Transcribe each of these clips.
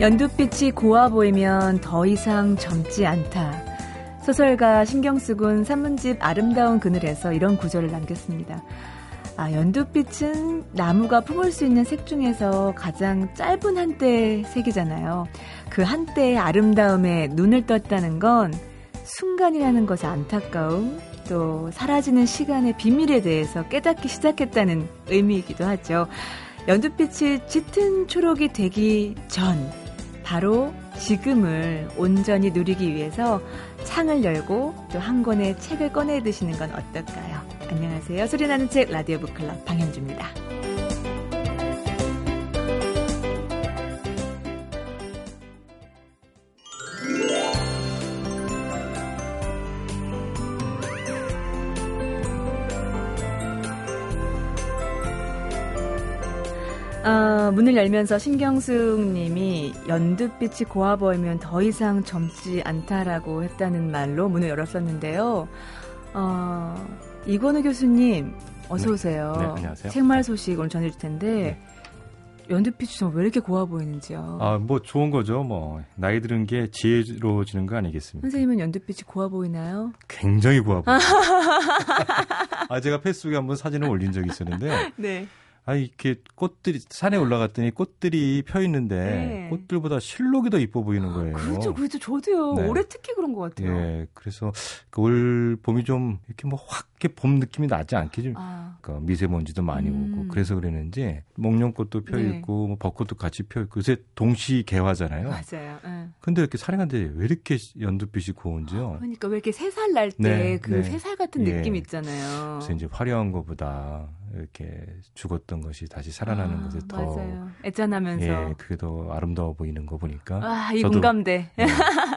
연두빛이 고와 보이면 더 이상 젊지 않다. 소설가 신경쓰군 산문집 아름다운 그늘에서 이런 구절을 남겼습니다. 아, 연두빛은 나무가 품을 수 있는 색 중에서 가장 짧은 한때의 색이잖아요. 그 한때의 아름다움에 눈을 떴다는 건 순간이라는 것의 안타까움, 또 사라지는 시간의 비밀에 대해서 깨닫기 시작했다는 의미이기도 하죠. 연두빛이 짙은 초록이 되기 전, 바로 지금을 온전히 누리기 위해서 창을 열고 또 한 권의 책을 꺼내 드시는 건 어떨까요? 안녕하세요. 소리나는 책 라디오 북클럽 방현주입니다. 어, 문을 열면서 신경숙 님이 연두빛이 고와 보이면 더 이상 젊지 않다라고 했다는 말로 문을 열었었는데요. 어, 이건우 교수님, 어서오세요. 네, 네, 안녕하세요. 책말 소식 오늘 전해줄 텐데, 네. 연두빛이 왜 이렇게 고와 보이는지요? 아, 뭐 좋은 거죠. 뭐 나이 드는 게 지혜로워지는 거 아니겠습니까? 선생님은 연두빛이 고와 보이나요? 굉장히 고와 보여요. 아, 제가 페이스북에 한번 사진을 올린 적이 있었는데, 네. 아 이렇게 꽃들이 산에 올라갔더니 꽃들이 펴 있는데 네. 꽃들보다 실록이 더 이뻐 보이는 거예요. 그렇죠, 그렇죠. 저도요. 네. 올해 특히 그런 것 같아요. 예, 그래서 올 봄이 좀 이렇게 뭐확 이렇게 봄 느낌이 나지 않게 좀 아. 그러니까 미세먼지도 많이 음. 오고 그래서 그랬는지 목련꽃도 펴 네. 있고 뭐 벚꽃도 같이 펴 있고 요새 동시 개화잖아요. 맞아요. 네. 근데 이렇게 산에 갔는데 왜 이렇게 연두빛이 고운지요? 그러니까 왜 이렇게 세살날 때그 세살 네, 네. 같은 예. 느낌 있잖아요. 그래서 이제 화려한 것보다 이렇게 죽었던 것이 다시 살아나는 아, 것에 더 맞아요. 애잔하면서 예, 그게 더 아름다워 보이는 거 보니까 아, 이 공감대. 네,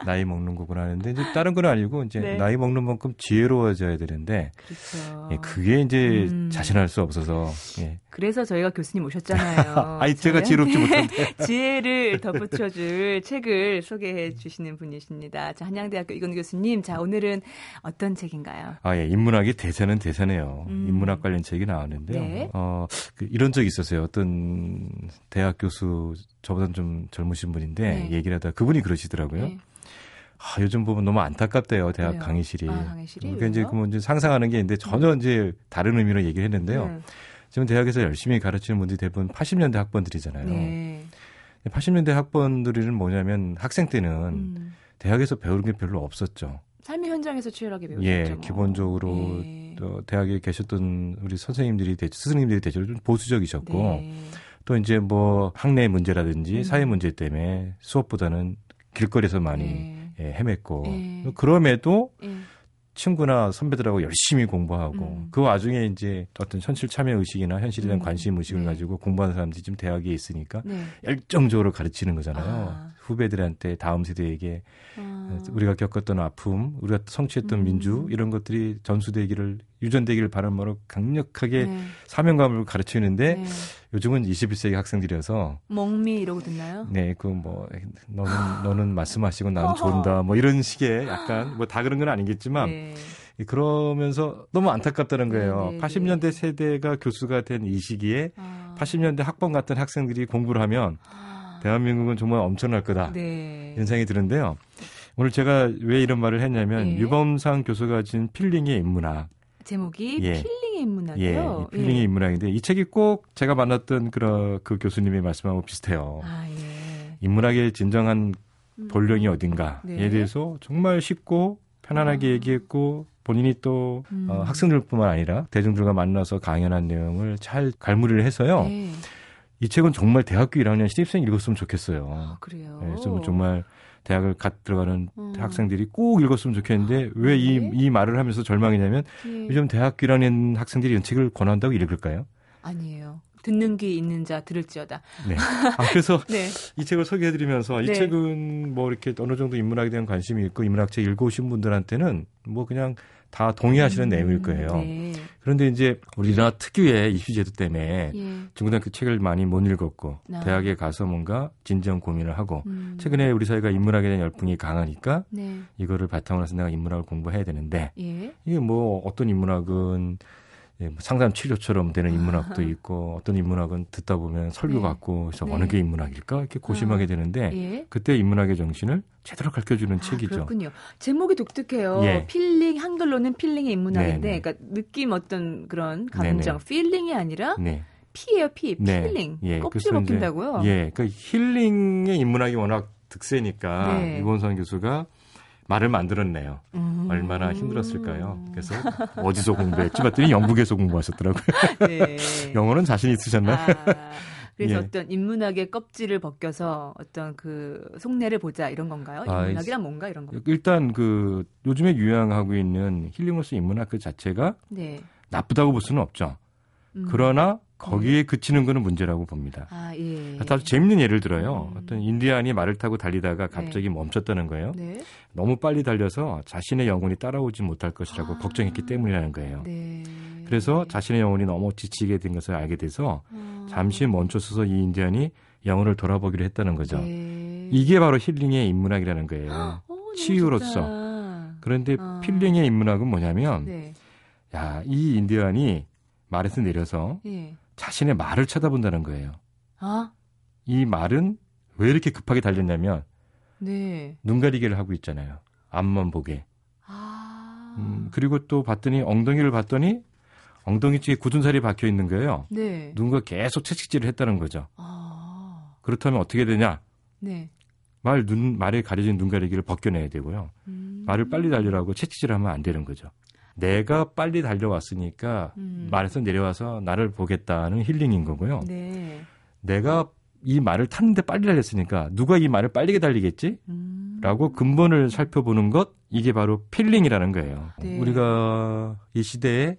나이 먹는 거구나 하는데 이제 다른 건 아니고 이제 네. 나이 먹는 만큼 지혜로워져야 되는데 그렇죠. 예, 그게 이제 음. 자신할 수 없어서 예. 그래서 저희가 교수님 오셨잖아요. 아니 제가 지혜롭지 못한데 지혜를 덧붙여줄 책을 소개해 주시는 분이십니다. 자 한양대학교 이건 교수님, 자 오늘은 어떤 책인가요? 아 예, 인문학이 대세는 대세네요. 음. 인문학 관련 책이 나왔는 데요. 네. 어 그, 이런 적이 있었어요. 어떤 대학 교수 저보다 좀 젊으신 분인데 네. 얘기를 하다 그분이 그러시더라고요. 네. 아, 요즘 보면 너무 안타깝대요 대학 왜요? 강의실이. 아, 강의실이 그러니까 이제 그뭐 이제 상상하는 게 있는데 전혀 음. 이제 다른 의미로 얘기를 했는데요. 음. 지금 대학에서 열심히 가르치는 분들이 대부분 80년대 학번들이잖아요. 네. 80년대 학번들은 뭐냐면 학생 때는 음. 대학에서 배우는 게 별로 없었죠. 삶의 현장에서 치열하게 배우죠. 예, 뭐. 기본적으로 네. 또 대학에 계셨던 우리 선생님들이 스승님들이 대체로 좀 보수적이셨고 네. 또 이제 뭐 학내 문제라든지 음. 사회 문제 때문에 수업보다는 길거리에서 많이 네. 예, 헤맸고 네. 그럼에도 네. 친구나 선배들하고 열심히 공부하고 음. 그 와중에 이제 어떤 현실 참여 의식이나 현실에 대한 음. 관심 의식을 네. 가지고 공부하는 사람들이 지금 대학에 있으니까 네. 열정적으로 가르치는 거잖아요. 아. 후배들한테 다음 세대에게 아. 우리가 겪었던 아픔, 우리가 성취했던 음. 민주 이런 것들이 전수되기를 유전되기를 바람으로 강력하게 네. 사명감을 가르치는데 네. 요즘은 21세기 학생들이어서 멍미 이러고 듣나요? 네, 그 뭐 너는 너는 말씀하시고 나는 좋은다 뭐 이런 식의 약간 뭐 다 그런 건 아니겠지만 네. 그러면서 너무 안타깝다는 거예요. 네, 80년대 세대가 교수가 된 이 시기에 아. 80년대 학번 같은 학생들이 공부를 하면 아. 대한민국은 정말 엄청날 거다. 네. 이런 생각이 드는데요. 오늘 제가 왜 이런 말을 했냐면 네. 유범상 교수가 진 필링의 인문학 제목이 예. 필링의 인문학이요. 예, 필링의 예. 인문학인데 이 책이 꼭 제가 만났던 그런 그 교수님의 말씀하고 비슷해요. 아, 예. 인문학의 진정한 음. 본령이 어딘가에 네. 대해서 정말 쉽고 편안하게 아. 얘기했고 본인이 또 음. 어, 학생들뿐만 아니라 대중들과 만나서 강연한 내용을 잘 갈무리를 해서요. 네. 이 책은 정말 대학교 1학년 신입생 읽었으면 좋겠어요. 아, 그래요. 네, 정말 대학을 갓 들어가는 음. 학생들이 꼭 읽었으면 좋겠는데 왜 이이 네. 이 말을 하면서 절망이냐면 예. 요즘 대학교 1학년 학생들이 이 책을 권한다고 읽을까요? 아니에요. 듣는 귀 있는 자 들을지어다. 네. 아, 그래서 네. 이 책을 소개해드리면서 이 네. 책은 뭐 이렇게 어느 정도 인문학에 대한 관심이 있고 인문학 책 읽어오신 분들한테는 뭐 그냥 다 동의하시는 음, 내용일 거예요. 네. 그런데 이제 우리나라 특유의 이슈제도 때문에 예. 중고등학교 책을 많이 못 읽었고 아. 대학에 가서 뭔가 진정 고민을 하고 음. 최근에 우리 사회가 인문학에 대한 열풍이 강하니까 네. 이거를 바탕으로 해서 내가 인문학을 공부해야 되는데 예. 이게 뭐 어떤 인문학은 예, 뭐 상담 치료처럼 되는 인문학도 있고 어떤 인문학은 듣다 보면 설교 네. 같고 그래서 네. 어느 게 인문학일까 이렇게 고심하게 아, 되는데 예. 그때 인문학의 정신을 제대로 가르쳐주는 아, 책이죠. 그렇군요. 제목이 독특해요. 예. 필링 한글로는 필링의 인문학인데, 네, 네. 그러니까 느낌 어떤 그런 감정, feeling이 아니라 네. P예요, P. 네. 필링. 예, 껍질 벗긴다고요? 예, 그 힐링의 인문학이 워낙 득세니까 네. 유범상 교수가 말을 만들었네요. 음. 얼마나 힘들었을까요? 그래서 어디서 공부했지? 봤더니 영국에서 공부하셨더라고요. 네. 영어는 자신 있으셨나? 아, 그래서 예. 어떤 인문학의 껍질을 벗겨서 어떤 그 속내를 보자 이런 건가요? 아, 인문학이란 뭔가 이런 거. 일단 그 요즘에 유행하고 있는 힐링으로서 인문학 그 자체가 네. 나쁘다고 볼 수는 없죠. 음. 그러나 거기에 그치는 거는 문제라고 봅니다. 아, 예. 아주 재밌는 예를 들어요. 음. 어떤 인디안이 말을 타고 달리다가 갑자기 멈췄다는 거예요. 네. 너무 빨리 달려서 자신의 영혼이 따라오지 못할 것이라고 아. 걱정했기 때문이라는 거예요. 네. 그래서 자신의 영혼이 너무 지치게 된 것을 알게 돼서 아. 잠시 멈춰서서 이 인디안이 영혼을 돌아보기로 했다는 거죠. 네. 이게 바로 힐링의 인문학이라는 거예요. 어, 너무 치유로서. 좋다. 그런데 아. 필링의 인문학은 뭐냐면 네. 야, 이 인디안이 말에서 내려서 예. 자신의 말을 쳐다본다는 거예요. 아, 이 말은 왜 이렇게 급하게 달렸냐면 네. 눈 가리개를 하고 있잖아요. 앞만 보게. 아. 음, 그리고 또 봤더니 엉덩이를 봤더니 엉덩이 쪽에 굳은 살이 박혀 있는 거예요. 네. 누군가 계속 채찍질을 했다는 거죠. 아. 그렇다면 어떻게 되냐? 네. 말 눈 말에 가려진 눈 가리개를 벗겨내야 되고요. 음. 말을 빨리 달리라고 채찍질하면 안 되는 거죠. 내가 빨리 달려왔으니까 음. 말에서 내려와서 나를 보겠다는 힐링인 거고요. 네. 내가 이 말을 탔는데 빨리 달렸으니까 누가 이 말을 빨리 달리게 했지? 음. 라고 근본을 살펴보는 것 이게 바로 peeling이라는 거예요. 네. 우리가 이 시대에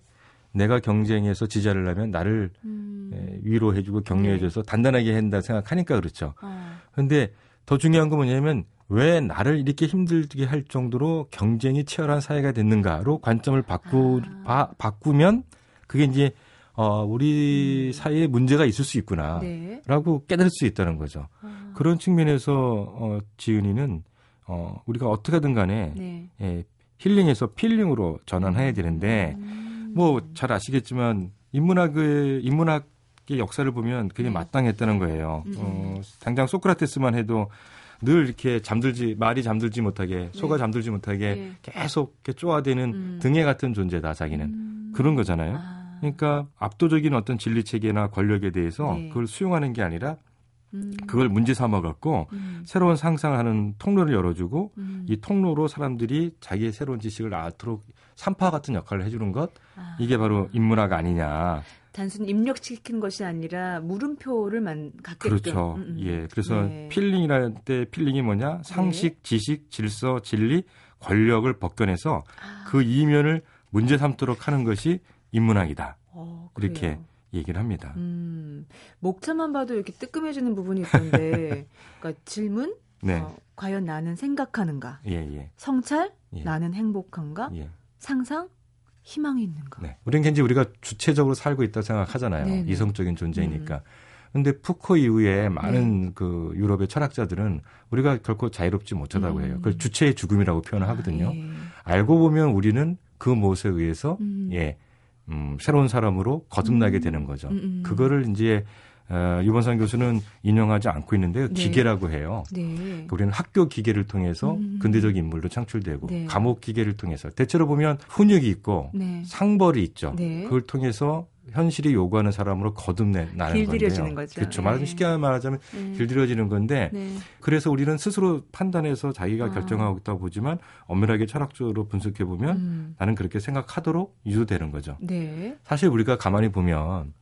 내가 경쟁에서 지지를 하면 나를 음. 에, 위로해주고 격려해줘서 단단하게 한다 생각하니까 그렇죠. 아. 근데 더 중요한 건 뭐냐면 왜 나를 이렇게 힘들게 할 정도로 경쟁이 치열한 사회가 됐는가로 관점을 바꾸 아. 바, 바꾸면 그게 이제 어 우리 사회에 문제가 있을 수 있구나. 음. 네. 라고 깨달을 수 있다는 거죠. 아. 그런 측면에서 어 지은이는 어 우리가 어떻게든 간에 네. 예, 힐링에서 필링으로 전환해야 되는데 음. 뭐잘 아시겠지만 인문학의 인문학의 역사를 보면 그게 네. 마땅했다는 거예요. 음. 어, 당장 소크라테스만 해도 늘 이렇게 잠들지 말이 잠들지 못하게 소가 네. 잠들지 못하게 네. 계속 이렇게 쪼아대는 음. 등에 같은 존재다 자기는 음. 그런 거잖아요. 아. 그러니까 압도적인 어떤 진리 체계나 권력에 대해서 네. 그걸 수용하는 게 아니라 음. 그걸 문제 삼아 갖고 음. 새로운 상상하는 통로를 열어주고 음. 이 통로로 사람들이 자기의 새로운 지식을 낳도록 산파 같은 역할을 해주는 것 아. 이게 바로 인문학 아니냐. 단순히 입력시킨 것이 아니라 물음표를 만 갖게끔. 그렇죠. 음, 음. 예. 그래서 네. peeling이랄 때 peeling이 뭐냐? 상식, 지식, 질서, 진리, 권력을 벗겨내서 아. 그 이면을 문제 삼도록 하는 것이 인문학이다. 어. 이렇게 얘기를 합니다. 음, 목차만 봐도 이렇게 뜨끔해지는 부분이 있던데, 그러니까 질문, 네. 어, 과연 나는 생각하는가? 예, 예. 성찰, 예. 나는 행복한가? 예. 상상, 희망이 있는가? 네. 우리는 이제 우리가 주체적으로 살고 있다고 생각하잖아요. 네네. 음. 이성적인 존재니까. 근데 푸코 이후에 많은 네. 그 유럽의 철학자들은 우리가 결코 자유롭지 못하다고 음. 해요. 그걸 주체의 죽음이라고 표현을 하거든요. 아, 예. 알고 보면 우리는 그 무엇에 의해서 음. 예, 음, 새로운 사람으로 거듭나게 되는 거죠. 음, 음. 그거를 이제 어, 유번상 교수는 인용하지 않고 있는데요. 네. 기계라고 해요. 네. 그러니까 우리는 학교 기계를 통해서 음. 근대적 인물도 창출되고 네. 감옥 기계를 통해서 대체로 보면 훈육이 있고 네. 상벌이 있죠. 네. 그걸 통해서 현실이 요구하는 사람으로 거듭내 나는 길들여지는 건데요. 거죠. 그렇죠. 말하자면 네. 쉽게 말하자면 네. 길들여지는 건데 네. 그래서 우리는 스스로 판단해서 자기가 아. 결정하고 있다고 보지만 엄밀하게 철학적으로 분석해 보면 음. 나는 그렇게 생각하도록 유도되는 거죠. 네. 사실 우리가 가만히 보면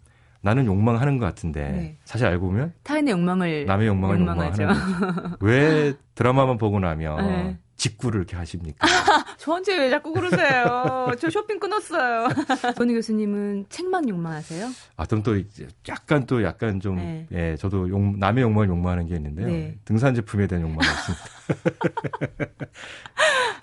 나는 욕망하는 것 같은데 네. 사실 알고 보면 타인의 욕망을 남의 욕망을 욕망하죠. 욕망하는 거죠. 왜 드라마만 보고 나면 네. 직구를 이렇게 하십니까? 저한테 왜 자꾸 그러세요? 저 쇼핑 끊었어요. 손희 교수님은 책만 욕망하세요? 아, 그럼 또 이제 약간 또 약간 좀, 네. 예, 저도 욕, 남의 욕망을 욕망하는 게 있는데요. 네. 등산 제품에 대한 욕망이 있습니다.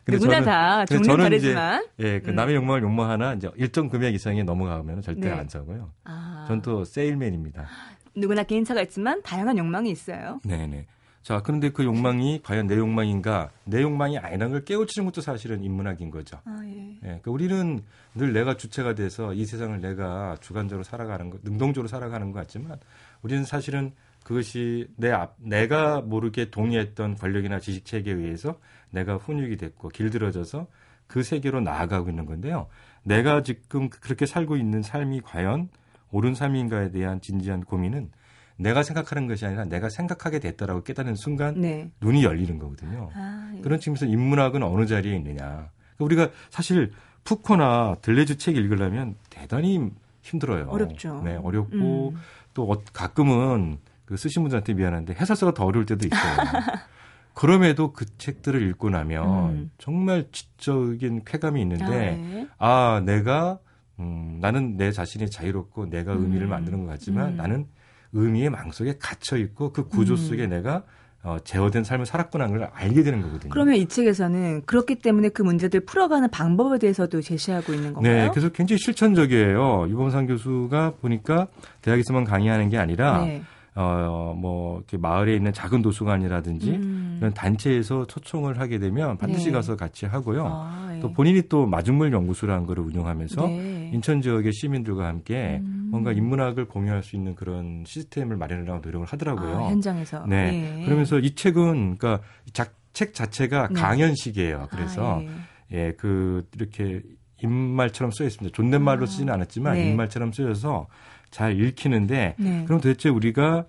근데 누구나 저는- 다 근데 종류는 저는 이제 다르지만. 예, 그 음. 남의 욕망을 욕망하나 이제 일정 금액 이상이 넘어가면 절대 네. 안 사고요. 아, 전또 세일맨입니다. 누구나 개인차가 있지만 다양한 욕망이 있어요. 네네. 자, 그런데 그 욕망이 과연 내 욕망인가, 내 욕망이 아니라는 걸 깨우치는 것도 사실은 인문학인 거죠. 아, 예. 그러니까 우리는 늘 내가 주체가 돼서 이 세상을 내가 주관적으로 살아가는 것, 능동적으로 살아가는 것 같지만 우리는 사실은 그것이 내 앞, 내가 모르게 동의했던 권력이나 지식 체계에 의해서 내가 훈육이 됐고 길들어져서 그 세계로 나아가고 있는 건데요. 내가 지금 그렇게 살고 있는 삶이 과연 옳은 삶인가에 대한 진지한 고민은 내가 생각하는 것이 아니라 내가 생각하게 됐다라고 깨닫는 순간 네. 눈이 열리는 거거든요. 아, 예. 그런 측면에서 인문학은 어느 자리에 있느냐. 그러니까 우리가 사실 푸코나 들레즈 책 읽으려면 대단히 힘들어요. 어렵죠. 네, 어렵고 음. 또 어, 가끔은 그 쓰신 분들한테 미안한데 해설서가 더 어려울 때도 있어요. 그럼에도 그 책들을 읽고 나면 음. 정말 지적인 쾌감이 있는데 아, 네. 아 내가 음, 나는 내 자신이 자유롭고 내가 의미를 음. 만드는 것 같지만 음. 나는 의미의 망 속에 갇혀 있고 그 구조 음. 속에 내가 어, 제어된 삶을 살았구나 하는 걸 알게 되는 거거든요. 그러면 이 책에서는 그렇기 때문에 그 문제들 풀어가는 방법에 대해서도 제시하고 있는 건가요? 네, 그래서 굉장히 실천적이에요. 유범상 교수가 보니까 대학에서만 강의하는 게 아니라 네. 어, 뭐, 이렇게 마을에 있는 작은 도서관이라든지 음. 이런 단체에서 초청을 하게 되면 반드시 네. 가서 같이 하고요. 아, 네. 또 본인이 또 마중물 연구소라는 거를 운영하면서 네. 인천 지역의 시민들과 함께 음. 뭔가 인문학을 공유할 수 있는 그런 시스템을 마련하려고 노력을 하더라고요. 아, 현장에서. 네. 예. 그러면서 이 책은 그러니까 작, 책 자체가 네. 강연식이에요. 그래서 아, 예. 예, 그 이렇게 입말처럼 쓰여 있습니다. 존댓말로 아. 쓰지는 않았지만 네. 입말처럼 쓰여서 잘 읽히는데 네. 그럼 도대체 우리가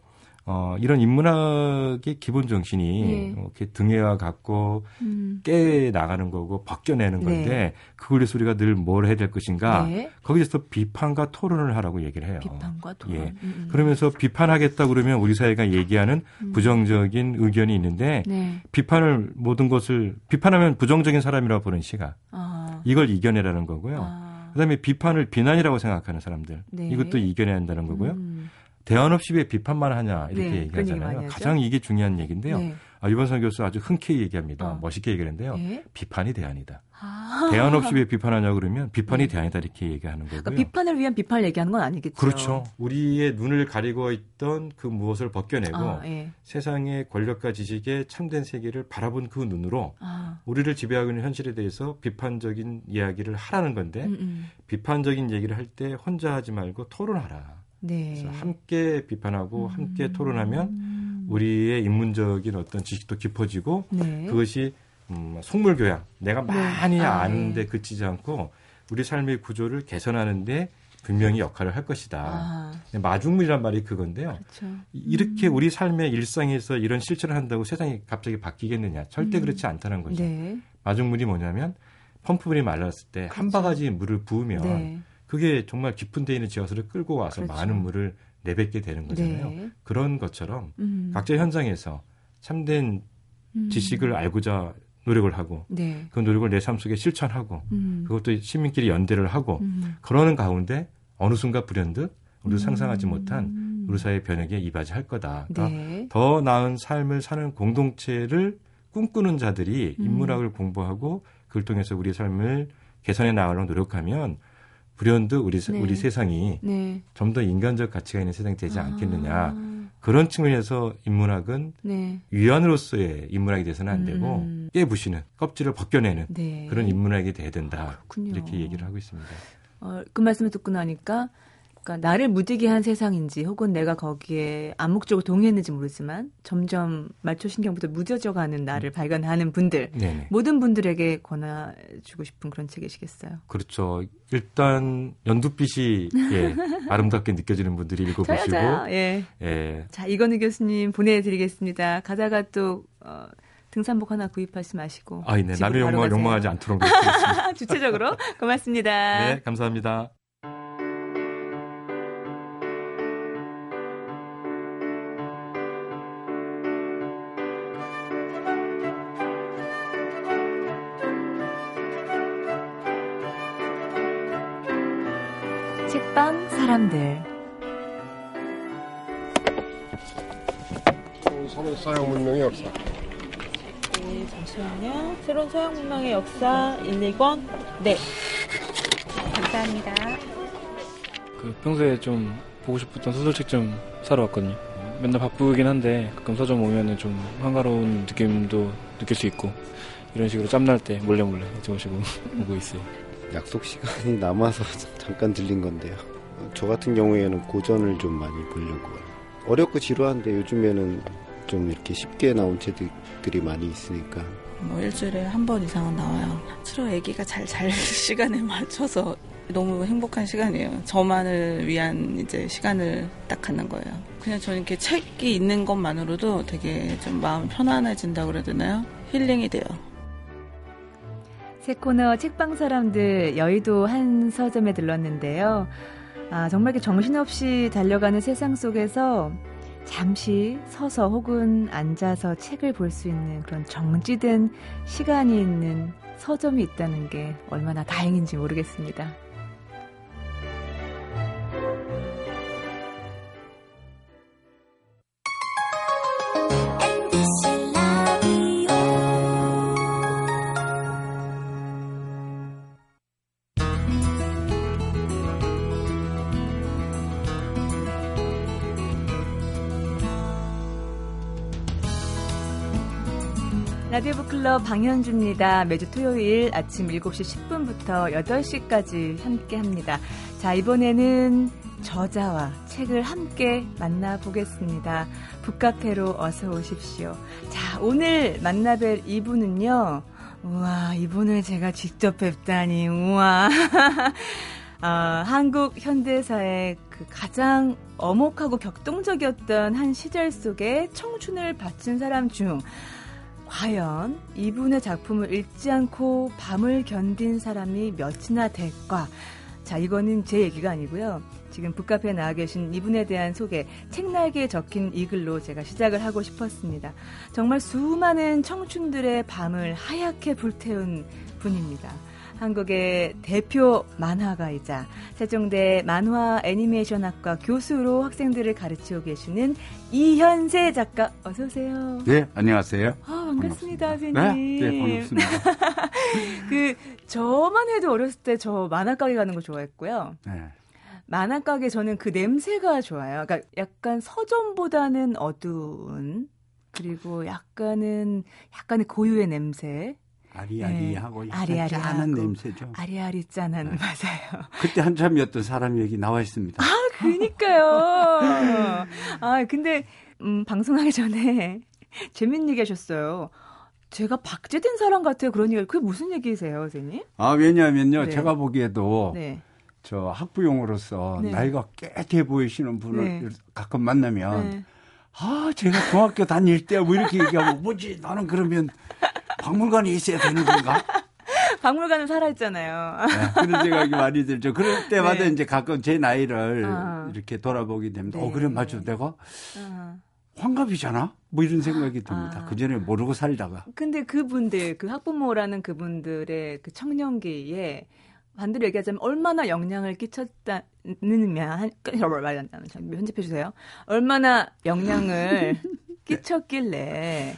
어, 이런 인문학의 기본 정신이 네. 이렇게 등에와 같고 음. 깨 나가는 거고 벗겨내는 건데 네. 그걸 위해서 우리가 늘 뭘 해야 될 것인가 네. 거기에서 비판과 토론을 하라고 얘기를 해요. 비판과 토론. 예. 음, 음. 그러면서 비판하겠다 그러면 우리 사회가 얘기하는 음. 부정적인 의견이 있는데 네. 비판을 모든 것을 비판하면 부정적인 사람이라고 보는 시각. 아. 이걸 이겨내라는 거고요. 아. 그다음에 비판을 비난이라고 생각하는 사람들 네. 이것도 이겨내야 한다는 거고요. 음. 대안 없이 왜 비판만 하냐 이렇게 네, 얘기하잖아요. 가장 이게 중요한 얘기인데요. 네. 아, 유반선 교수 아주 흔쾌히 얘기합니다. 어. 멋있게 얘기하는데요. 네. 비판이 대안이다. 아. 대안 없이 왜 비판하냐 그러면 비판이 네. 대안이다 이렇게 얘기하는 거고요. 그러니까 비판을 위한 비판을 얘기하는 건 아니겠죠. 그렇죠. 우리의 눈을 가리고 있던 그 무엇을 벗겨내고 아, 예. 세상의 권력과 지식의 참된 세계를 바라본 그 눈으로 아. 우리를 지배하고 있는 현실에 대해서 비판적인 이야기를 하라는 건데 음, 음. 비판적인 얘기를 할 때 혼자 하지 말고 토론하라. 네. 그래서 함께 비판하고 음. 함께 토론하면 우리의 인문적인 어떤 지식도 깊어지고 네. 그것이 음, 속물 교양 내가 네. 많이 아, 아는데 네. 그치지 않고 우리 삶의 구조를 개선하는데 분명히 역할을 할 것이다. 아. 마중물이란 말이 그건데요. 그렇죠. 이렇게 음. 우리 삶의 일상에서 이런 실천을 한다고 세상이 갑자기 바뀌겠느냐? 절대 음. 그렇지 않다는 거죠. 네. 마중물이 뭐냐면 펌프물이 말랐을 때한 그렇죠. 바가지 물을 부으면 네. 그게 정말 깊은 데 있는 지하수를 끌고 와서 그렇죠. 많은 물을 내뱉게 되는 거잖아요. 네. 그런 것처럼 음. 각자 현장에서 참된 음. 지식을 알고자 노력을 하고 네. 그 노력을 내 삶 속에 실천하고 음. 그것도 시민끼리 연대를 하고 음. 그러는 가운데 어느 순간 불현듯 우리도 음. 상상하지 못한 우리 사회 변혁에 이바지할 거다. 그러니까 네. 더 나은 삶을 사는 공동체를 꿈꾸는 자들이 음. 인문학을 공부하고 그걸 통해서 우리 삶을 개선해 나가려고 노력하면 불현듯 우리 네. 우리 세상이 네. 좀더 인간적 가치가 있는 세상이 되지 아. 않겠느냐 그런 측면에서 인문학은 네. 위안으로서의 인문학이 돼서는 안 되고 음. 깨부시는 껍질을 벗겨내는 네. 그런 인문학이 돼야 된다 아, 이렇게 얘기를 하고 있습니다. 어, 그 말씀을 듣고 나니까 그러니까 나를 무디게 한 세상인지 혹은 내가 거기에 암묵적으로 동의했는지 모르지만 점점 말초신경부터 무뎌져 가는 나를 음. 발견하는 분들 네네. 모든 분들에게 권해주고 싶은 그런 책이시겠어요. 그렇죠. 일단 연두빛이 예, 아름답게 느껴지는 분들이 읽어보시고 예. 예. 자 이건우 교수님 보내드리겠습니다. 가다가 또 어, 등산복 하나 구입하지 마시고. 아, 네. 남의 욕망을 욕망하지 않도록. 주체적으로 고맙습니다. 네, 감사합니다. 사람들 새로운 서양 문명의 역사 네, 잠시만요. 새로운 서양 문명의 역사 1, 2권 네 감사합니다. 그 평소에 좀 보고 싶었던 소설책 좀 사러 왔거든요. 맨날 바쁘긴 한데 가끔 서점 오면은 좀 한가로운 느낌도 느낄 수 있고 이런 식으로 짬날 때 몰래 몰래 이쪽으로 오고 있어요. 약속 시간이 남아서 잠깐 들린 건데요. 저 같은 경우에는 고전을 좀 많이 보려고 어렵고 지루한데 요즘에는 좀 이렇게 쉽게 나온 책들이 많이 있으니까 뭐 일주일에 한 번 이상은 나와요. 치료 아기가 잘 잘 시간에 맞춰서 너무 행복한 시간이에요. 저만을 위한 이제 시간을 딱 갖는 거예요. 그냥 저는 이렇게 책이 있는 것만으로도 되게 좀 마음 편안해진다고 그래야 되나요? 힐링이 돼요. 새 코너 책방 사람들 여의도 한 서점에 들렀는데요. 아, 정말 이렇게 정신없이 달려가는 세상 속에서 잠시 서서 혹은 앉아서 책을 볼 수 있는 그런 정지된 시간이 있는 서점이 있다는 게 얼마나 다행인지 모르겠습니다. 라디오 북클럽 방현주입니다. 매주 토요일 아침 7시 10분부터 8시까지 함께 합니다. 자, 이번에는 저자와 책을 함께 만나보겠습니다. 북카페로 어서 오십시오. 자, 오늘 만나뵐 이분은요. 우와, 이분을 제가 직접 뵙다니, 우와. 어, 한국 현대사의 그 가장 어목하고 격동적이었던 한 시절 속에 청춘을 바친 사람 중 과연 이분의 작품을 읽지 않고 밤을 견딘 사람이 몇이나 될까? 자, 이거는 제 얘기가 아니고요. 지금 북카페에 나와 계신 이분에 대한 소개, 책날개에 적힌 이 글로 제가 시작을 하고 싶었습니다. 정말 수많은 청춘들의 밤을 하얗게 불태운 분입니다. 한국의 대표 만화가이자 세종대 만화 애니메이션학과 교수로 학생들을 가르치고 계시는 이현세 작가 어서 오세요. 네, 안녕하세요. 아, 반갑습니다, 선생님. 네, 네, 반갑습니다. 그 저만 해도 어렸을 때 저 만화 가게 가는 거 좋아했고요. 네. 만화 가게 저는 그 냄새가 좋아요. 그러니까 약간 서점보다는 어두운 그리고 약간은 약간의 고유의 냄새. 아리아리하고 네. 약간 아리아리하고. 짠한 냄새죠. 아리아리 짠한 네. 맞아요. 그때 한참이었던 사람이 여기 나와 있습니다. 그러니까요. 아 근데 음, 방송하기 전에 재밌는 얘기 하셨어요. 제가 박제된 사람 같아요. 그런 얘기. 그게 무슨 얘기세요, 선생님? 아, 왜냐하면요. 네. 제가 보기에도 네. 저 학부용으로서 네. 나이가 꽤돼 보이시는 분을 네. 가끔 만나면 네. 아, 제가 중학교 다닐 때 뭐 이렇게 얘기하고 뭐지? 나는 그러면 박물관에 있어야 되는 건가? 박물관은 살아있잖아요. 네, 그런 생각이 많이 들죠. 그럴 때마다 네. 이제 가끔 제 나이를 아. 이렇게 돌아보게 됩니다. 네. 어, 그래, 맞아. 내가 아. 환갑이잖아? 뭐 이런 생각이 듭니다. 아. 그 전에 모르고 살다가. 근데 그분들, 그 학부모라는 그분들의 그 청년기에 반대로 얘기하자면 얼마나 영향을 끼쳤다는 한, 말안 나는 참 편집해 주세요. 얼마나 영향을 끼쳤길래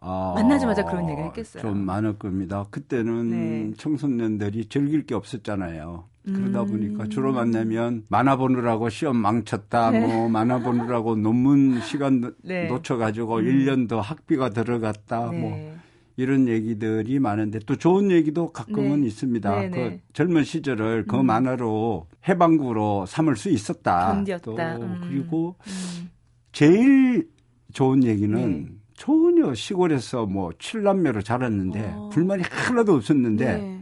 아, 만나자마자 그런 얘기를 했겠어요. 좀 많을 겁니다. 그때는 네. 청소년들이 즐길 게 없었잖아요. 그러다 음. 보니까 주로 만나면 만화 보느라고 시험 망쳤다, 네. 뭐 만화 보느라고 논문 시간 네. 놓쳐가지고 음. 일 1년 더 학비가 들어갔다, 뭐 네. 이런 얘기들이 많은데 또 좋은 얘기도 가끔은 네. 있습니다. 네, 그 네. 젊은 시절을 그 음. 만화로 해방구로 삼을 수 있었다. 견뎠다. 또 음. 그리고 음. 제일 좋은 얘기는 네. 전혀 시골에서 뭐 칠남매로 자랐는데 어. 불만이 하나도 없었는데 네.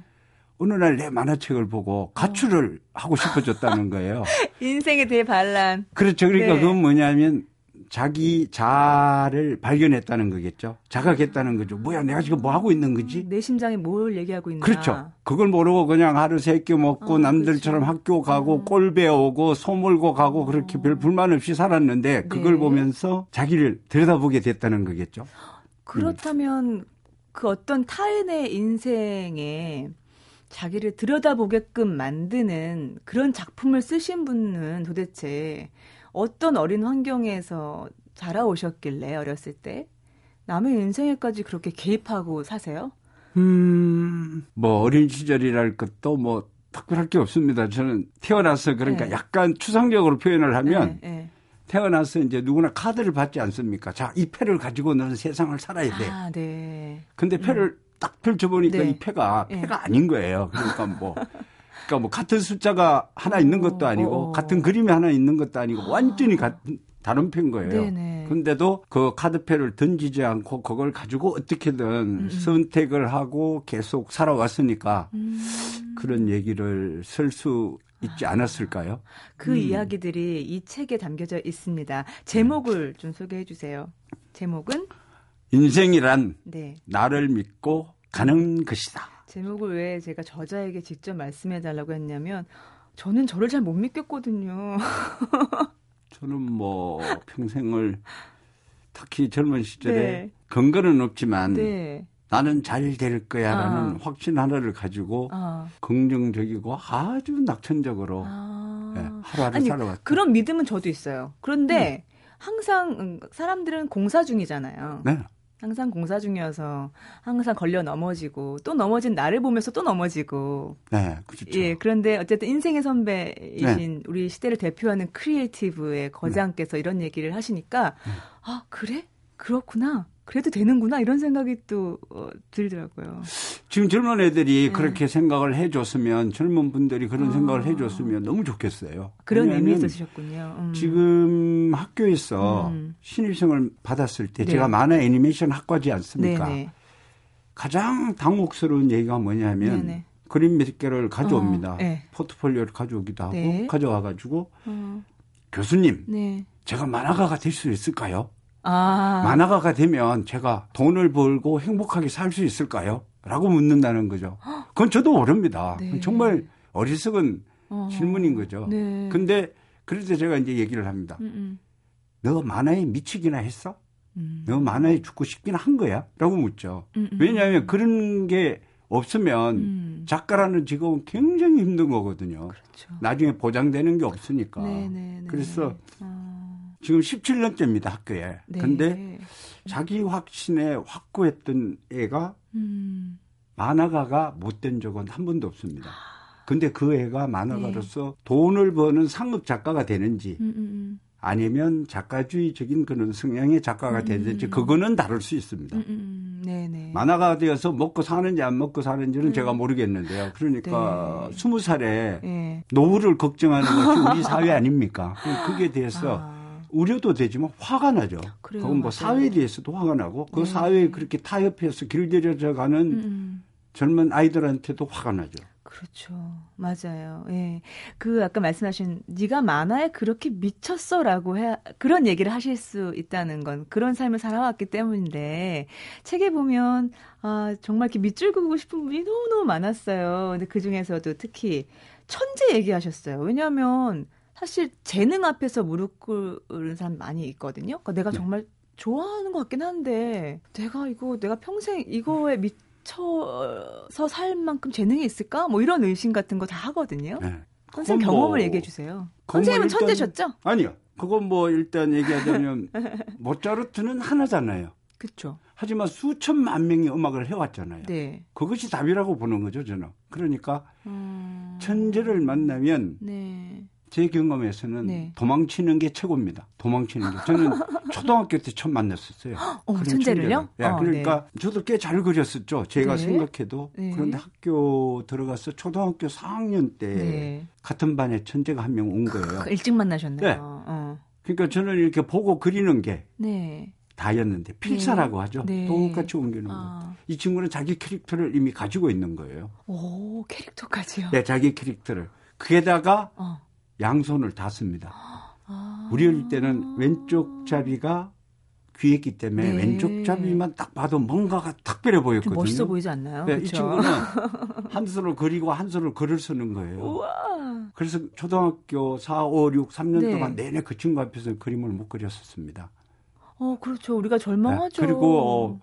어느 날 내 만화책을 보고 가출을 하고 싶어졌다는 거예요. 인생의 대반란. 그렇죠. 그러니까 네. 그건 뭐냐면 자기 자를 발견했다는 거겠죠. 자각했다는 거죠. 뭐야, 내가 지금 뭐 하고 있는 거지? 내 심장이 뭘 얘기하고 있나. 그렇죠. 그걸 모르고 그냥 하루 세 끼 먹고 아, 남들처럼 그렇죠. 학교 가고 음. 꼴 배우고 소 몰고 가고 그렇게 별 불만 없이 살았는데 그걸 네. 보면서 자기를 들여다보게 됐다는 거겠죠. 그렇다면 그 어떤 타인의 인생에 자기를 들여다보게끔 만드는 그런 작품을 쓰신 분은 도대체 어떤 어린 환경에서 자라오셨길래 어렸을 때 남의 인생에까지 그렇게 개입하고 사세요? 음, 뭐 어린 시절이랄 것도 뭐 특별할 게 없습니다. 저는 태어나서 그러니까 네. 약간 추상적으로 표현을 하면 네, 네. 태어나서 이제 누구나 카드를 받지 않습니까? 자, 이 패를 가지고 너는 세상을 살아야 돼. 아, 네. 근데 패를 딱 펼쳐보니까 네. 이 패가 예. 패가 아닌 거예요. 그러니까 뭐 그러니까 뭐 같은 숫자가 하나 있는 것도 아니고 어, 어. 같은 그림이 하나 있는 것도 아니고 완전히 같은 다른 패인 거예요. 네네. 근데도 그 카드패를 던지지 않고 그걸 가지고 어떻게든 선택을 하고 계속 살아왔으니까 음. 그런 얘기를 쓸수 있지 않았을까요? 그 음. 이야기들이 이 책에 담겨져 있습니다. 제목을 좀 소개해 주세요. 제목은 인생이란 네. 나를 믿고 가는 것이다. 제목을 왜 제가 저자에게 직접 말씀해 달라고 했냐면 저는 저를 잘 못 믿겠거든요. 저는 뭐 평생을 특히 젊은 시절에 네. 근거는 없지만 네. 나는 잘 될 거야라는 아. 확신 하나를 가지고 아. 긍정적이고 아주 낙천적으로 아. 예, 하루하루 아니, 살아왔죠. 그런 믿음은 저도 있어요. 그런데 항상 음, 사람들은 공사 중이잖아요. 네. 항상 공사 중이어서 항상 걸려 넘어지고 또 넘어진 나를 보면서 또 넘어지고 네, 그렇죠. 예 그런데 어쨌든 인생의 선배이신 네. 우리 시대를 대표하는 크리에이티브의 거장께서 이런 얘기를 하시니까 네. 아 그래 그렇구나 그래도 되는구나 이런 생각이 또 어, 들더라고요. 지금 젊은 애들이 네. 그렇게 생각을 해줬으면 젊은 분들이 그런 아. 생각을 해줬으면 너무 좋겠어요. 그런 의미에서 쓰셨군요. 음. 지금 학교에서 음. 신입생을 받았을 때 네. 제가 만화 애니메이션 학과지 않습니까? 네네. 가장 당혹스러운 얘기가 뭐냐면 네네. 그림 몇 개를 가져옵니다. 어, 네. 포트폴리오를 가져오기도 하고 네. 가져와 가지고 어, 교수님 네. 제가 만화가가 될 수 있을까요? 아 만화가가 되면 제가 돈을 벌고 행복하게 살 수 있을까요? 라고 묻는다는 거죠. 그건 저도 모릅니다. 네. 정말 어리석은 어. 질문인 거죠. 네. 근데 그럴 때 제가 이제 얘기를 합니다. 음, 너 만화에 미치기나 했어? 음. 너 만화에 죽고 싶기나 한 거야? 라고 묻죠. 음, 음. 왜냐하면 그런 게 없으면 음. 작가라는 직업은 굉장히 힘든 거거든요. 그렇죠. 나중에 보장되는 게 없으니까. 네네네. 그래서 어. 지금 17년째입니다, 학교에. 네. 근데 자기 확신에 확고했던 애가 음. 만화가가 못된 적은 한 번도 없습니다. 근데 그 애가 만화가로서 돈을 버는 상급 작가가 되는지 음, 음, 아니면 작가주의적인 그런 성향의 작가가 음, 되는지 음. 그거는 다를 수 있습니다. 음, 음, 음. 네네. 만화가 되어서 먹고 사는지 안 먹고 사는지는 제가 모르겠는데요. 그러니까 음. 네. 스무 살에 예. 노후를 걱정하는 것이 우리 사회 아닙니까? 그게 대해서 아, 우려도 되지만 화가 나죠. 그래요, 그건 뭐 맞아요. 사회에 대해서도 화가 나고 그 네. 사회에 그렇게 타협해서 길들여져 가는 음, 음. 젊은 아이들한테도 화가 나죠. 그렇죠. 맞아요. 예. 그 아까 말씀하신 네가 만화에 그렇게 미쳤어라고 해 그런 얘기를 하실 수 있다는 건 그런 삶을 살아왔기 때문인데 책에 보면 아 정말 이렇게 밑줄 그고 싶은 분이 너무너무 많았어요. 근데 그 중에서도 특히 천재 얘기하셨어요. 왜냐하면 사실 재능 앞에서 무릎 꿇는 사람 많이 있거든요. 그러니까 내가 네. 정말 좋아하는 것 같긴 한데 내가 이거 내가 평생 이거에 미쳐서 살 만큼 재능이 있을까? 뭐 이런 의심 같은 거 다 하거든요. 네. 선생님 그건 뭐- 경험을 얘기해 주세요. 뭐 선생님은 일단- 천재셨죠? 아니요. 그건 뭐 일단 얘기하자면 모차르트는 하나잖아요. 그렇죠. 하지만 수천만 명이 음악을 해왔잖아요. 네. 그것이 답이라고 보는 거죠, 저는. 그러니까 음... 천재를 만나면 네. 제 경험에서는 네. 도망치는 게 최고입니다. 도망치는 게. 저는 초등학교 때 처음 만났었어요. 그런 천재를요? 천재를. 예, 어, 그러니까 저도 꽤 잘 그렸었죠. 제가 네. 생각해도. 네. 그런데 학교 들어가서 초등학교 4학년 때 네. 같은 반에 천재가 한 명 온 거예요. 일찍 만나셨네요. 네. 어. 그러니까 저는 이렇게 보고 그리는 게 네. 다였는데 필사라고 하죠. 네. 똑같이 옮기는 거. 아. 이 친구는 자기 캐릭터를 이미 가지고 있는 거예요. 오, 캐릭터까지요. 네, 자기 캐릭터를. 그게다가 어. 양손을 다 씁니다. 아. 우리 어릴 때는 왼쪽 잡이가 귀했기 때문에 네. 왼쪽 잡이만 딱 봐도 뭔가가 특별해 좀 보였거든요. 멋있어 보이지 않나요? 네, 이? 친구는 한 손을 그리고 한 손을 글을 쓰는 거예요. 우와. 그래서 초등학교 4, 5, 6, 3년 네. 동안 내내 그 친구 앞에서 그림을 못 그렸었습니다. 어, 그렇죠. 우리가 네, 절망하죠. 그리고 어,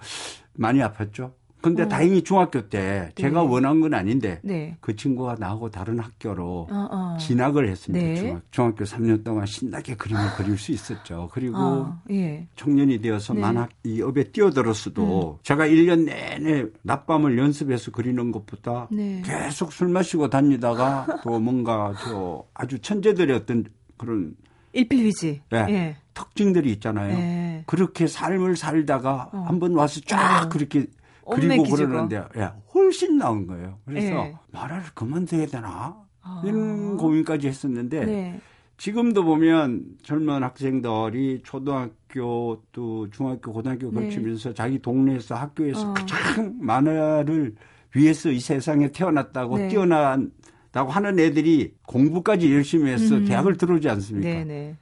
많이 아팠죠. 근데 어. 다행히 중학교 때 제가 네. 원한 건 아닌데 네. 그 친구가 나하고 다른 학교로 어, 어. 진학을 했습니다. 네. 중학, 중학교 3년 동안 신나게 그림을 그릴 수 있었죠. 그리고 아, 예. 청년이 되어서 네. 음. 만학 이 업에 뛰어들었어도 제가 1년 내내 낮밤을 연습해서 그리는 것보다 네. 계속 술 마시고 다니다가 또 뭔가 저 아주 천재들의 어떤 그런 일필휘지. 네. 예. 특징들이 있잖아요. 예. 그렇게 삶을 살다가 어. 한번 와서 쫙 어. 그렇게 그리고 그러는데 야, 훨씬 나은 거예요. 그래서 네. 만화를 그만둬야 되나? 아. 이런 고민까지 했었는데 네. 지금도 보면 젊은 학생들이 초등학교 또 중학교 고등학교 네. 거치면서 자기 동네에서 학교에서 어. 가장 만화를 위해서 이 세상에 태어났다고 네. 뛰어난다고 하는 애들이 공부까지 열심히 해서 음. 대학을 들어오지 않습니까? 네.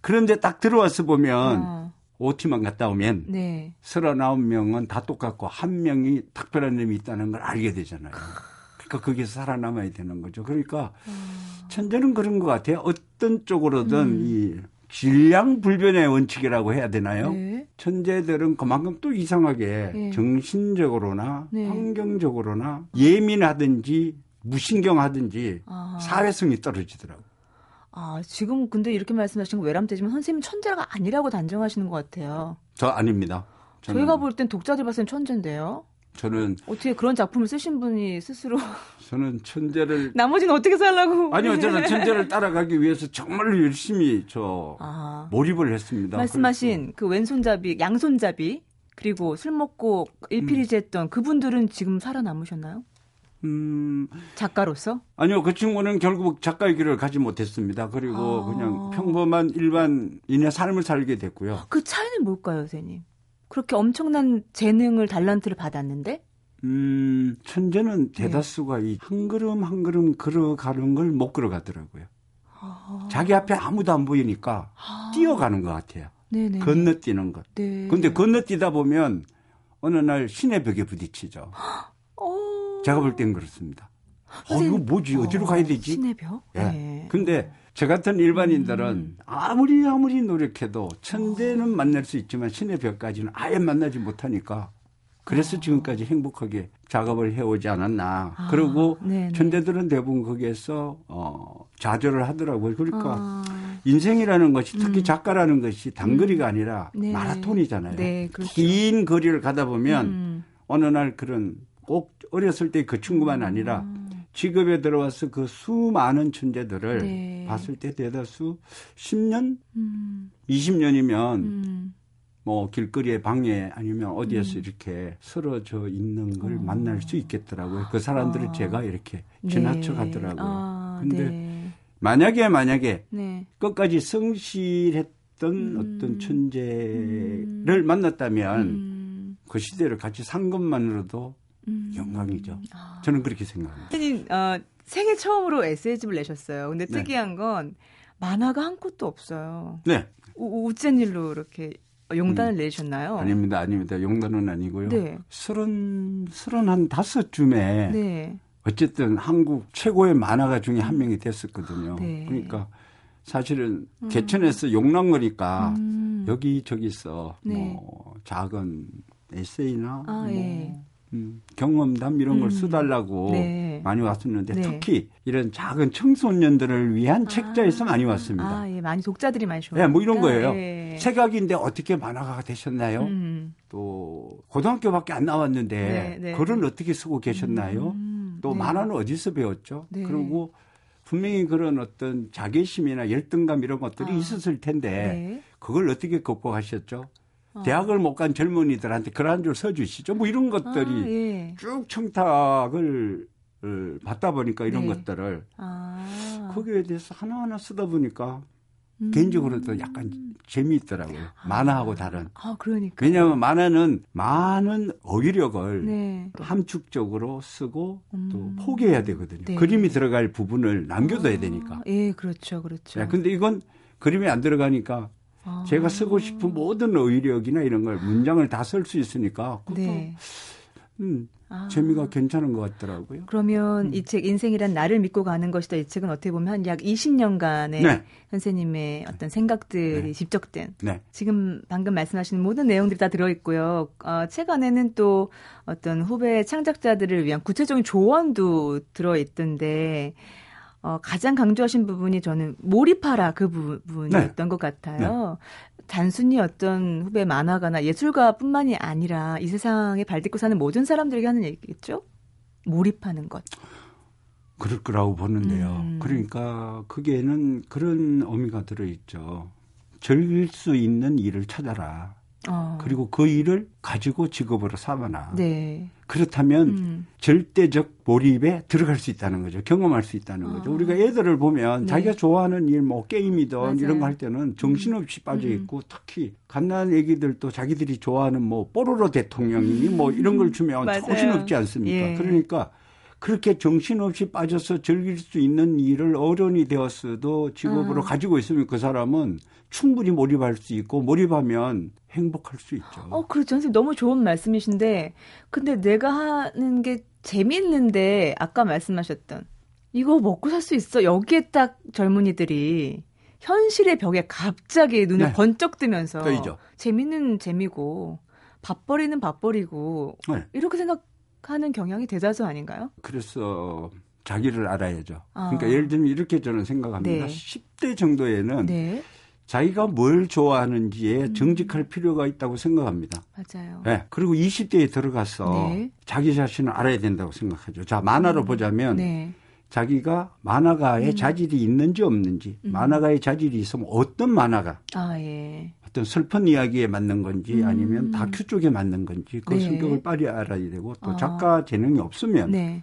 그런데 딱 들어와서 보면 어. OT만 갔다 오면 네. 39명은 다 똑같고 한 명이 특별한 놈이 있다는 걸 알게 되잖아요. 그러니까 거기서 살아남아야 되는 거죠. 그러니까 어. 천재는 그런 것 같아요. 어떤 쪽으로든 음. 이 질량 불변의 원칙이라고 해야 되나요? 네. 천재들은 그만큼 또 이상하게 네. 정신적으로나 네. 환경적으로나 예민하든지 무신경하든지 아. 사회성이 떨어지더라고요. 아, 지금 근데 이렇게 말씀하신 거 외람되지만 선생님 천재가 아니라고 단정하시는 것 같아요. 저 아닙니다. 저희가 볼 땐 독자들 봤을 땐 천재인데요. 저는 어떻게 그런 작품을 쓰신 분이 스스로 저는 천재를 나머지는 어떻게 살라고 아니요 저는 천재를 따라가기 위해서 정말로 열심히 저 아. 몰입을 했습니다. 말씀하신 그래서. 그 왼손잡이 양손잡이 그리고 술 먹고 일필이지 했던 음. 그분들은 지금 살아남으셨나요? 음. 작가로서? 아니요, 그 친구는 결국 작가의 길을 가지 못했습니다. 그리고 아. 그냥 평범한 일반인의 삶을 살게 됐고요. 그 차이는 뭘까요, 선생님? 그렇게 엄청난 재능을 달란트를 받았는데? 음, 천재는 네. 대다수가 네. 이한 걸음 한 걸음 걸어가는 걸 못 걸어가더라고요. 아. 자기 앞에 아무도 안 보이니까 아. 뛰어가는 것 같아요. 네네. 건너뛰는 것. 네. 근데 건너뛰다 보면 어느 날 신의 벽에 부딪히죠. 어. 제가 볼 땐 그렇습니다. 어, 이거 뭐지? 어디로 가야 되지? 신의 벽? 예. 네. 근데 저 같은 일반인들은 음. 아무리 아무리 노력해도 천재는 만날 수 있지만 신의 벽까지는 아예 만나지 못하니까 그래서 어. 지금까지 행복하게 작업을 해오지 않았나. 아, 그리고 네네. 천재들은 대부분 거기에서 어, 좌절을 하더라고요. 그러니까 아. 인생이라는 것이 특히 음. 작가라는 것이 단거리가 음. 아니라 네. 마라톤이잖아요. 네, 그렇죠. 긴 거리를 가다 보면 음. 어느 날 그런 꼭 어렸을 때 그 친구만 아니라 음. 직업에 들어와서 그 수많은 천재들을 네. 봤을 때 대다수 10년, 음. 20년이면 음. 뭐 길거리에 방에 아니면 어디에서 음. 이렇게 쓰러져 있는 걸 어. 만날 수 있겠더라고요. 그 사람들을 아. 제가 이렇게 네. 지나쳐 가더라고요. 아, 근데 네. 만약에 만약에 네. 끝까지 성실했던 음. 어떤 천재를 음. 만났다면 음. 그 시대를 같이 산 것만으로도 음. 영광이죠. 아. 저는 그렇게 생각합니다. 선생님, 어, 생애 처음으로 에세이집을 내셨어요. 근데 네. 특이한 건 만화가 한 컷도 없어요. 네. 우, 우짠 일로 이렇게 용단을 음. 내셨나요? 아닙니다, 아닙니다. 용단은 아니고요. 네. 서른, 서른 한 다섯 쯤에 네. 어쨌든 한국 최고의 만화가 중에 한 명이 됐었거든요. 네. 그러니까 사실은 음. 개천에서 용랑거니까 음. 여기 저기서 네. 뭐 작은 에세이나 아, 뭐 예. 음, 경험담 이런 걸 음. 써달라고 네. 많이 왔었는데 네. 특히 이런 작은 청소년들을 위한 아. 책자에서 많이 왔습니다. 아, 예, 많이 독자들이 많이 좋아요. 네, 뭐 이런 거예요. 예. 새각인데 어떻게 만화가가 되셨나요? 음. 또 고등학교밖에 안 나왔는데 네, 네. 글은 어떻게 쓰고 계셨나요? 음. 또 네. 만화는 어디서 배웠죠? 네. 그리고 분명히 그런 어떤 자괴심이나 열등감 이런 것들이 아. 있었을 텐데 그걸 어떻게 극복하셨죠? 어. 대학을 못 간 젊은이들한테 글한줄 써주시죠. 뭐 이런 것들이 아, 예. 쭉 청탁을 어, 받다 보니까 이런 네. 것들을 아. 거기에 대해서 하나하나 쓰다 보니까 음. 개인적으로도 약간 재미있더라고요. 아. 만화하고 다른. 아, 그러니까. 왜냐하면 만화는 많은 어휘력을 네. 함축적으로 쓰고 음. 또 포기해야 되거든요. 네. 그림이 들어갈 부분을 남겨둬야 아. 되니까. 예, 그렇죠, 그렇죠. 네, 근데 이건 그림이 안 들어가니까 아. 제가 쓰고 싶은 모든 의력이나 이런 걸 문장을 다 쓸 수 있으니까 그것도 네. 음, 아. 재미가 괜찮은 것 같더라고요. 그러면 음. 이책 인생이란 나를 믿고 가는 것이다. 이 책은 어떻게 보면 한약 20년간의 네. 선생님의 어떤 생각들이 네. 집적된 네. 지금 방금 말씀하신 모든 내용들이 다 들어있고요. 어, 책 안에는 또 어떤 후배 창작자들을 위한 구체적인 조언도 들어있던데 어, 가장 강조하신 부분이 저는 몰입하라 그 부분이었던 네. 것 같아요. 네. 단순히 어떤 후배 만화가나 예술가뿐만이 아니라 이 세상에 발딛고 사는 모든 사람들에게 하는 얘기겠죠? 몰입하는 것. 그럴 거라고 보는데요. 음. 그러니까 그게는 그런 의미가 들어있죠. 즐길 수 있는 일을 찾아라. 어. 그리고 그 일을 가지고 직업으로 삼아나. 네. 그렇다면 음. 절대적 몰입에 들어갈 수 있다는 거죠. 경험할 수 있다는 거죠. 아. 우리가 애들을 보면 네. 자기가 좋아하는 일, 뭐 게임이든 맞아요. 이런 거 할 때는 정신없이 빠져 있고 특히 갓난 애기들도 자기들이 좋아하는 뭐 뽀로로 대통령이니 뭐 이런 걸 주면. 정신없지 않습니까? 예. 그러니까 그렇게 정신없이 빠져서 즐길 수 있는 일을 어른이 되었어도 직업으로 아. 가지고 있으면 그 사람은 충분히 몰입할 수 있고 몰입하면 행복할 수 있죠. 어, 그렇죠. 선생님 너무 좋은 말씀이신데, 근데 내가 하는 게 재밌는데, 아까 말씀하셨던, 이거 먹고 살 수 있어. 여기에 딱 젊은이들이 현실의 벽에 갑자기 눈을 네. 번쩍 뜨면서, 떠이죠. 재밌는 재미고, 밥벌이는 밥벌이고, 네. 이렇게 생각하는 경향이 대다수 아닌가요? 그래서 자기를 알아야죠. 아. 그러니까 예를 들면 이렇게 저는 생각합니다. 네. 10대 정도에는 네, 자기가 뭘 좋아하는지에 정직할 필요가 있다고 생각합니다. 맞아요. 네. 그리고 20대에 들어가서 네. 자기 자신을 알아야 된다고 생각하죠. 자, 만화로 보자면 네. 자기가 만화가의 자질이 있는지 없는지, 음. 만화가의 자질이 있으면 어떤 만화가, 아, 예. 어떤 슬픈 이야기에 맞는 건지 음. 아니면 다큐 쪽에 맞는 건지 그 네. 성격을 빨리 알아야 되고 또 아. 작가 재능이 없으면 네.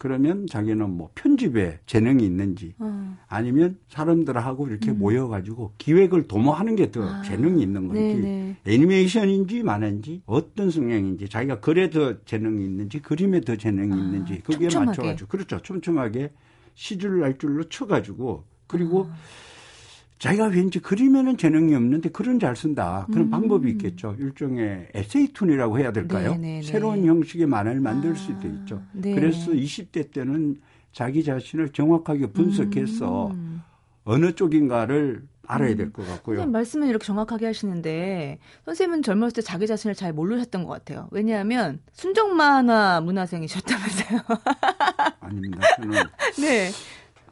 그러면 자기는 뭐 편집에 재능이 있는지 어. 아니면 사람들하고 이렇게 모여가지고 기획을 도모하는 게더 음. 아. 재능이 있는 건지 네네. 애니메이션인지 만화인지 어떤 성향인지 자기가 글에 더 재능이 있는지 그림에 더 재능이 아, 있는지 그게 촘촘하게. 맞춰가지고 그렇죠 촘촘하게 시줄 날줄로 쳐가지고 그리고 아. 자기가 왠지 그림에는 재능이 없는데 글은 잘 쓴다 그런 음. 방법이 있겠죠 일종의 에세이툰이라고 해야 될까요 네네네. 새로운 형식의 만화를 만들 아, 수도 있죠 네. 그래서 20대 때는 자기 자신을 정확하게 분석해서 음. 어느 쪽인가를 알아야 될 것 같고요. 선생님 말씀은 이렇게 정확하게 하시는데 선생님은 젊었을 때 자기 자신을 잘 모르셨던 것 같아요. 왜냐하면 순정 만화 문화생이셨다면서요. 아닙니다. 저는 네.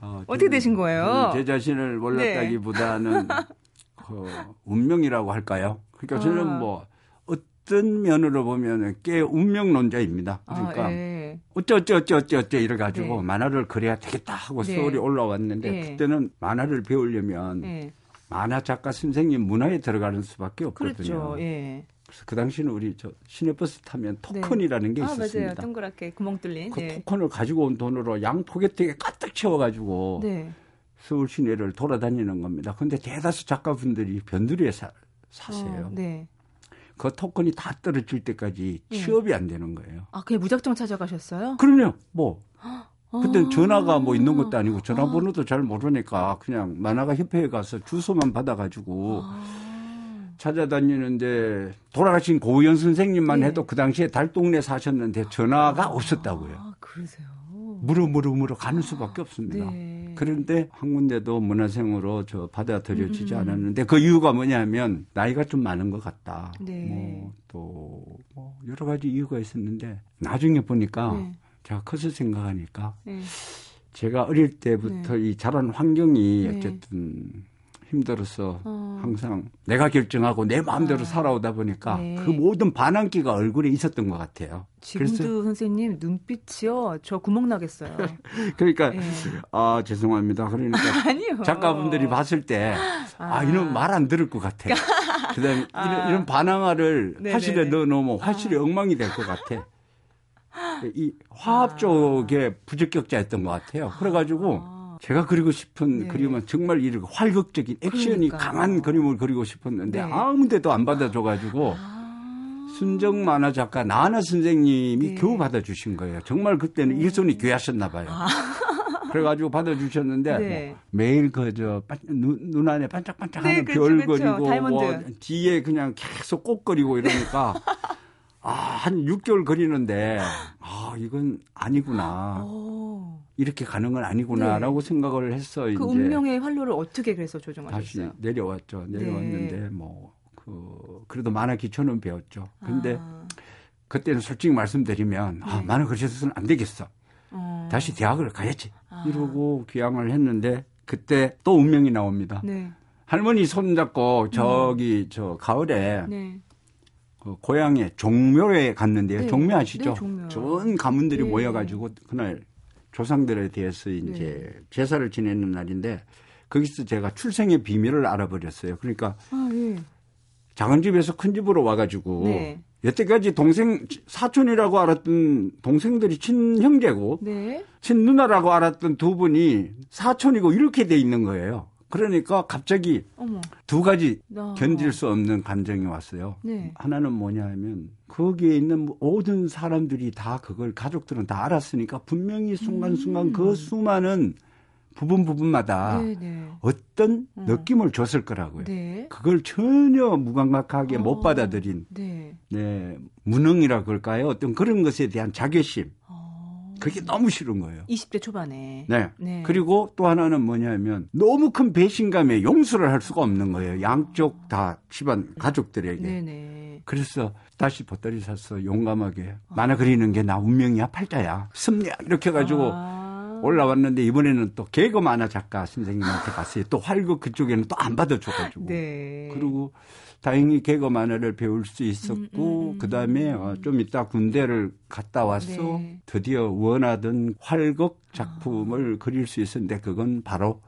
어, 저는- 되신 거예요? 네. 제 자신을 몰랐다기보다는 그 운명이라고 할까요? 그러니까 저는 아. 뭐 어떤 면으로 보면 꽤 운명론자입니다. 그러니까 아, 예. 어째 어째 어째 어째 어째 이래 가지고 네. 만화를 그려야 되겠다 하고 네. 서울에 올라왔는데 네. 그때는 만화를 배우려면 예. 만화 작가 선생님 문화에 들어가는 수밖에 없거든요. 그렇죠. 예. 그래서 그 당시는 우리 저 시내버스 타면 토큰이라는 게 아, 있었습니다. 맞아요. 동그랗게 구멍 뚫린. 그 예. 토큰을 가지고 온 돈으로 양 포개팅에 가득 채워가지고 네. 서울 시내를 돌아다니는 겁니다. 근데 대다수 작가분들이 변두리에 사, 사세요. 어, 네. 그 토큰이 다 떨어질 때까지 예. 취업이 안 되는 거예요. 아, 그게 무작정 찾아가셨어요? 그럼요. 뭐 그때 아. 전화가 뭐 있는 것도 아니고 전화번호도 잘 모르니까 그냥 만화가 협회에 가서 주소만 받아가지고 아. 찾아다니는데 돌아가신 고우현 선생님만 예. 해도 그 당시에 달동네 사셨는데 전화가 없었다고요. 아, 그러세요. 물어 물어 물어 가는 수밖에 없습니다. 네. 그런데 한 군데도 문화생으로 저 받아들여지지 음, 음. 않았는데 그 이유가 뭐냐면 나이가 좀 많은 것 같다. 네. 뭐또 여러 가지 이유가 있었는데 나중에 보니까 네. 제가 커서 생각하니까 네. 제가 어릴 때부터 이 자란 환경이 네. 어쨌든 힘들어서 어. 항상 내가 결정하고 내 마음대로 아. 살아오다 보니까 네. 그 모든 반항기가 얼굴에 있었던 것 같아요. 지금도 선생님 눈빛이요. 저 구멍 나겠어요. 그러니까 예. 아 죄송합니다. 그러니까 아니요. 작가분들이 봤을 때, 아, 아. 이런 말안 들을 것 같아. 그 다음에 아. 이런, 이런 반항화를 네네네. 화실에 넣어 놓으면 화실이 엉망이 될 것 같아. 이 화합 아. 쪽에 부적격자였던 것 같아요. 그래가지고 아. 제가 그리고 싶은 네. 그림은 정말 이렇게 활극적인 액션이 그러니까요. 강한 그림을 그리고 싶었는데 네. 아무 데도 안 받아줘가지고 아. 순정 만화 작가 나나 선생님이 네. 겨우 받아주신 거예요. 정말 그때는 일손이 귀하셨나 봐요. 그래가지고 받아주셨는데 네. 뭐 매일 그저 눈, 눈 안에 반짝반짝하는 네, 그쵸, 별 그쵸. 그리고. 뭐 뒤에 그냥 계속 꽃거리고 이러니까 아, 한 6개월 그리는데 아 이건 아니구나 오. 이렇게 가는 건 아니구나라고 생각을 해서 그 이제 운명의 활로를 어떻게 그래서 다시 조정하셨어요? 내려왔죠. 내려왔는데 뭐그 그래도 만화 기초는 배웠죠. 근데 아. 그때는 솔직히 말씀드리면 아, 네. 만화 그리셔서는 안 되겠어. 어. 다시 대학을 가야지. 아. 이러고 귀향을 했는데 그때 또 운명이 나옵니다. 네. 할머니 손잡고 저기 저 가을에 네. 그 고향에 종묘에 갔는데요. 네. 종묘 아시죠? 네, 종묘. 좋은 가문들이 네. 모여가지고 그날 조상들에 대해서 이제 제사를 지내는 날인데 거기서 제가 출생의 비밀을 알아버렸어요. 그러니까 아, 예. 작은 집에서 큰 집으로 와가지고 네. 여태까지 동생 사촌이라고 알았던 동생들이 친형제고 네. 친누나라고 알았던 두 분이 사촌이고 이렇게 돼 있는 거예요. 그러니까 갑자기 어머. 두 가지 어. 견딜 수 없는 감정이 왔어요. 네. 하나는 뭐냐 하면 거기에 있는 모든 사람들이 다 그걸 가족들은 다 알았으니까 분명히 순간순간 음. 그 수많은 부분 부분마다 네네. 네. 어떤 어. 느낌을 줬을 거라고요. 네. 그걸 전혀 무감각하게 어. 못 받아들인 네. 네. 무능이라 그럴까요? 어떤 그런 것에 대한 자괴심. 어. 그게 너무 싫은 거예요. 20대 초반에. 네. 네. 그리고 또 하나는 뭐냐면 너무 큰 배신감에 용서를 할 수가 없는 거예요. 양쪽 다 집안 가족들에게. 네네. 그래서 다시 보따리 사서 용감하게 만화 그리는 게 나 운명이야 팔자야 습냐 이렇게 해가지고 아. 올라왔는데 이번에는 또 개그 만화 작가 선생님한테 갔어요. 또 활극 그쪽에는 또 안 받아줘가지고. 네. 그리고 다행히 개그 만화를 배울 수 있었고 음, 음, 음. 그다음에 어, 좀 이따 군대를 갔다 와서 네. 드디어 원하던 활극 작품을 아. 그릴 수 있었는데 그건 바로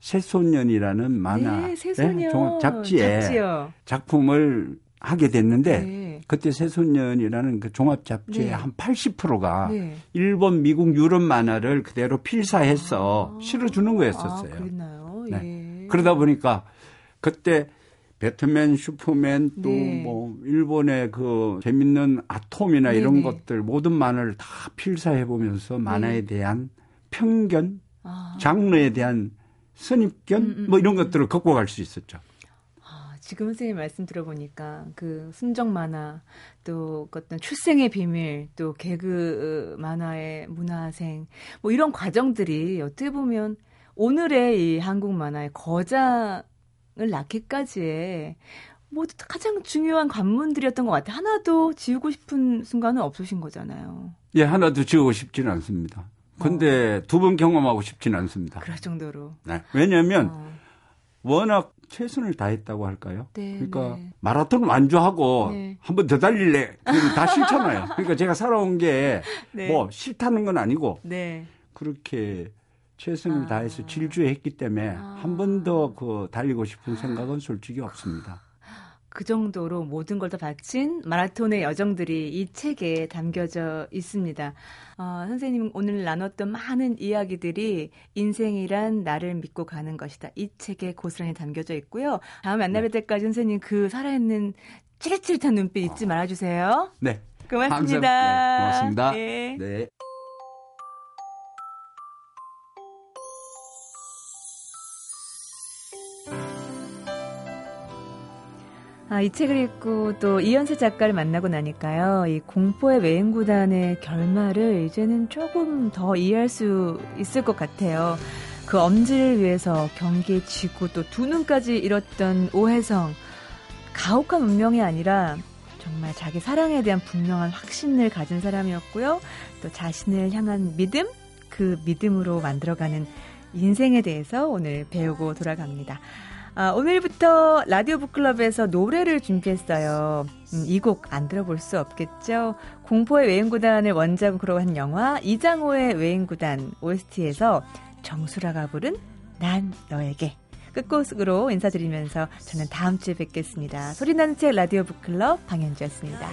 새소년이라는 만화 네, 새소년. 네? 잡지에 잡지요. 작품을 하게 됐는데 네. 그때 새소년이라는 그 종합 잡지의 네. 한 80%가 네. 일본, 미국, 유럽 만화를 그대로 필사해서 아. 실어주는 거였었어요. 아? 네. 예. 그러다 보니까 그때 배트맨, 슈퍼맨 또뭐 네. 일본의 그 재밌는 아톰이나 네 이런 것들 모든 만화를 다 필사해 보면서 만화에 네. 대한 편견, 아. 장르에 대한 선입견 음, 음, 뭐 이런 음. 것들을 극복할 수 있었죠. 지금 선생님 말씀 들어보니까 그 순정 만화 또 어떤 출생의 비밀 또 개그 만화의 문화생 뭐 이런 과정들이 어떻게 보면 오늘의 이 한국 만화의 거장을 낳기까지의 뭐 가장 중요한 관문들이었던 것 같아요. 하나도 지우고 싶은 순간은 없으신 거잖아요. 예, 하나도 지우고 싶지는 않습니다. 근데 어. 두번 경험하고 싶지는 않습니다. 그럴 정도로. 네. 왜냐하면 어. 워낙 최선을 다했다고 할까요? 네, 그러니까 네. 마라톤 완주하고 네. 한번 더 달릴래. 다 싫잖아요. 그러니까 제가 살아온 게뭐 네. 싫다는 건 아니고 네. 그렇게 최선을 아. 다해서 질주했기 때문에 아. 한번 더 그 달리고 싶은 생각은 솔직히 없습니다. 그 정도로 모든 걸 다 바친 마라톤의 여정들이 이 책에 담겨져 있습니다. 어, 선생님 오늘 나눴던 많은 이야기들이 인생이란 나를 믿고 가는 것이다. 이 책에 고스란히 담겨져 있고요. 다음 만나뵐 네. 때까지 선생님 그 살아있는 찌릿찌릿한 눈빛 잊지 말아주세요. 네. 고맙습니다. 네, 고맙습니다. 네. 네. 아, 이 책을 읽고 또 이현세 작가를 만나고 나니까요. 이 공포의 외행구단의 결말을 이제는 조금 더 이해할 수 있을 것 같아요. 그 엄지를 위해서 경기에 지고 또 두 눈까지 잃었던 오혜성. 가혹한 운명이 아니라 정말 자기 사랑에 대한 분명한 확신을 가진 사람이었고요. 또 자신을 향한 믿음? 그 믿음으로 만들어가는 인생에 대해서 오늘 배우고 돌아갑니다. 아, 오늘부터 라디오 북클럽에서 노래를 준비했어요. 음, 이곡 안 들어볼 수 없겠죠? 공포의 외행구단을 원작으로 한 영화 이장호의 외행구단 OST에서 정수라가 부른 난 너에게 끝곡으로 인사드리면서 저는 다음 주에 뵙겠습니다. 소리나는 책 라디오 북클럽 방현주였습니다.